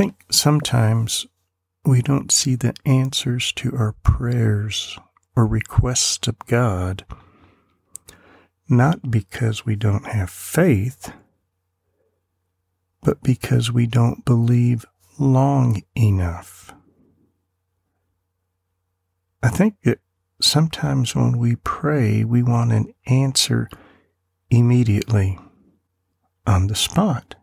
think sometimes we don't see the answers to our prayers or requests of God, not because we don't have faith, but because we don't believe long enough. I think that sometimes when we pray, we want an answer immediately on the spot.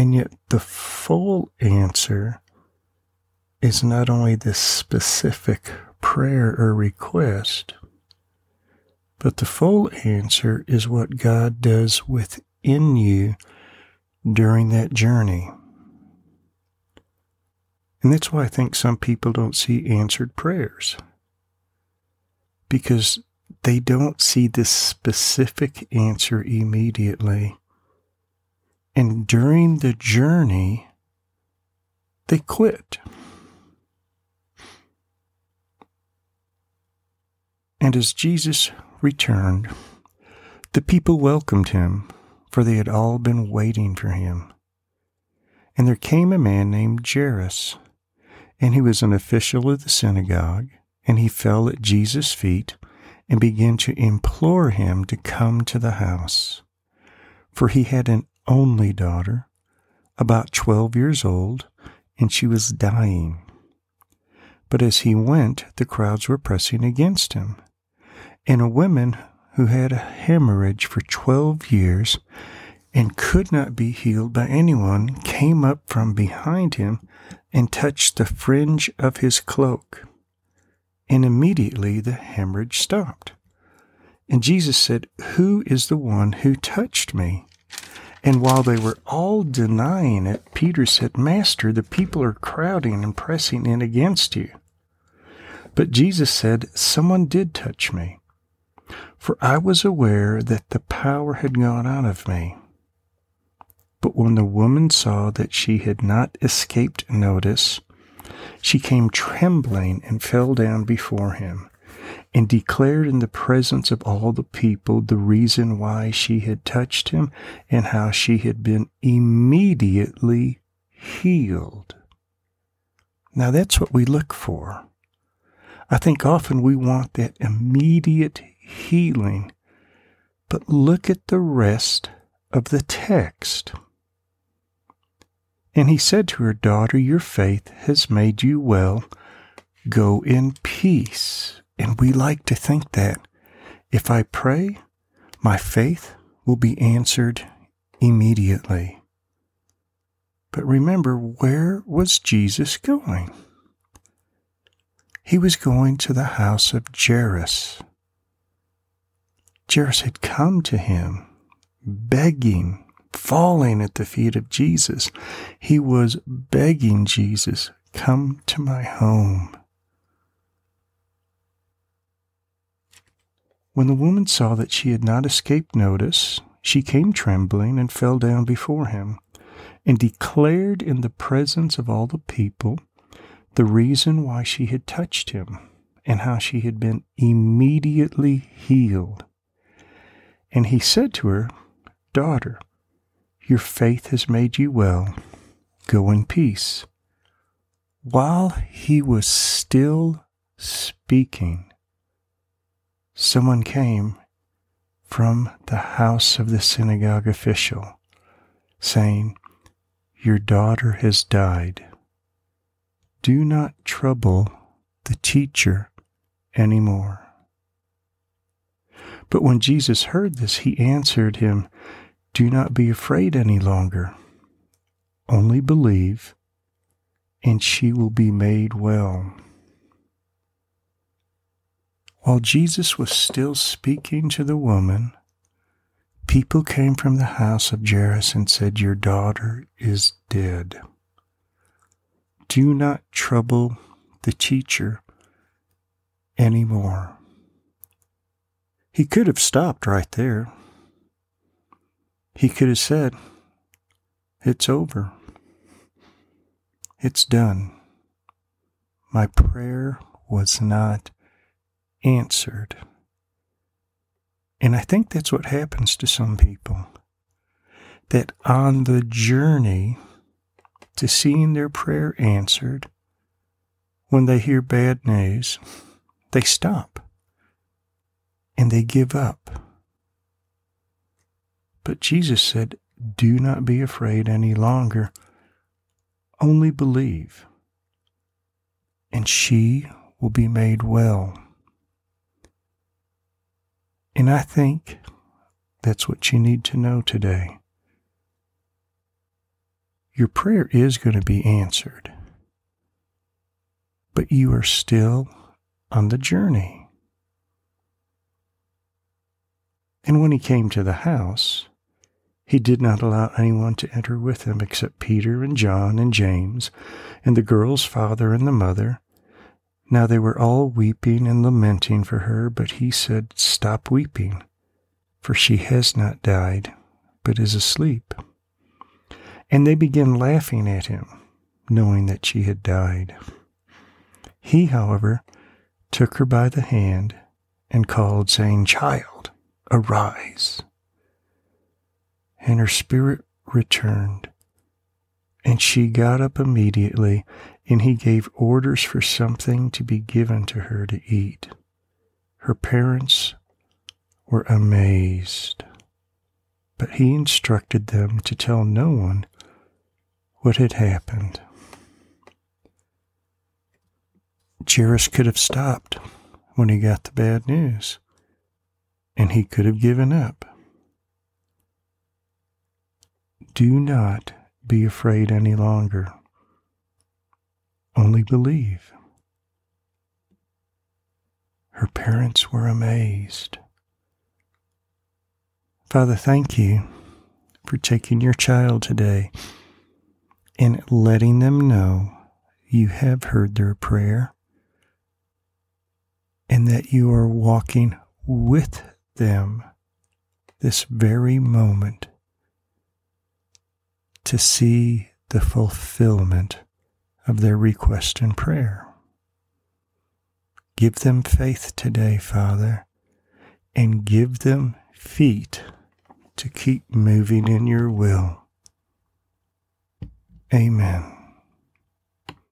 And yet, the full answer is not only the specific prayer or request, but the full answer is what God does within you during that journey. And that's why I think some people don't see answered prayers. Because they don't see the specific answer immediately. And during the journey, they quit. And as Jesus returned, the people welcomed him, for they had all been waiting for him. And there came a man named Jairus and he was an official of the synagogue, and he fell at Jesus' feet and began to implore him to come to the house. For he had an only daughter, about twelve years old, and she was dying. But as he went, the crowds were pressing against him. And a woman who had a hemorrhage for twelve years and could not be healed by anyone came up from behind him and touched the fringe of his cloak. And immediately the hemorrhage stopped. And Jesus said, Who is the one who touched me? And while they were all denying it, Peter said, Master, the people are crowding and pressing in against you. But Jesus said, Someone did touch me, for I was aware that the power had gone out of me. But when the woman saw that she had not escaped notice, she came trembling and fell down before him, and declared in the presence of all the people the reason why she had touched him and how she had been immediately healed. Now that's what we look for. I think often we want that immediate healing, but look at the rest of the text. And he said to her, Daughter, your faith has made you well. Go in peace. And we like to think that if I pray, my faith will be answered immediately. But remember, where was Jesus going? He was going to the house of Jairus. Jairus had come to him begging falling at the feet of Jesus. He was begging Jesus, Come to my home. When the woman saw that she had not escaped notice, she came trembling and fell down before him, and declared in the presence of all the people the reason why she had touched him, and how she had been immediately healed. And he said to her, Daughter, your faith has made you well. Go in peace. While he was still speaking, someone came from the house of the synagogue official, saying, Your daughter has died. Do not trouble the teacher any more. But when Jesus heard this, he answered him, do not be afraid any longer. Only believe, and she will be made well. While Jesus was still speaking to the woman, people came from the house of Jairus and said, Your daughter is dead. Do not trouble the teacher any more. He could have stopped right there. He could have said, It's over. It's done. My prayer was not answered. And I think that's what happens to some people. That on the journey, to seeing their prayer answered, when they hear bad news, they stop and they give up. But Jesus said, Do not be afraid any longer, only believe, and she will be made well. And I think that's what you need to know today. Your prayer is going to be answered, but you are still on the journey. And when he came to the house, he did not allow anyone to enter with him except Peter and John and James and the girl's father and the mother. Now they were all weeping and lamenting for her, but he said, Stop weeping for she has not died, but is asleep. And they began laughing at him, knowing that she had died. He, however, took her by the hand and called, saying, Child, arise. And her spirit returned, and she got up immediately, and he gave orders for something to be given to her to eat. Her parents were amazed. But he instructed them to tell no one what had happened. Jairus could have stopped when he got the bad news, and he could have given up. Do not be afraid any longer. Only believe. Her parents were amazed. Father, thank you for taking your child today and letting them know you have heard their prayer and that you are walking with them this very moment to see the fulfillment of their request and prayer. Give them faith today, Father, and give them feet to keep moving in your will. Amen.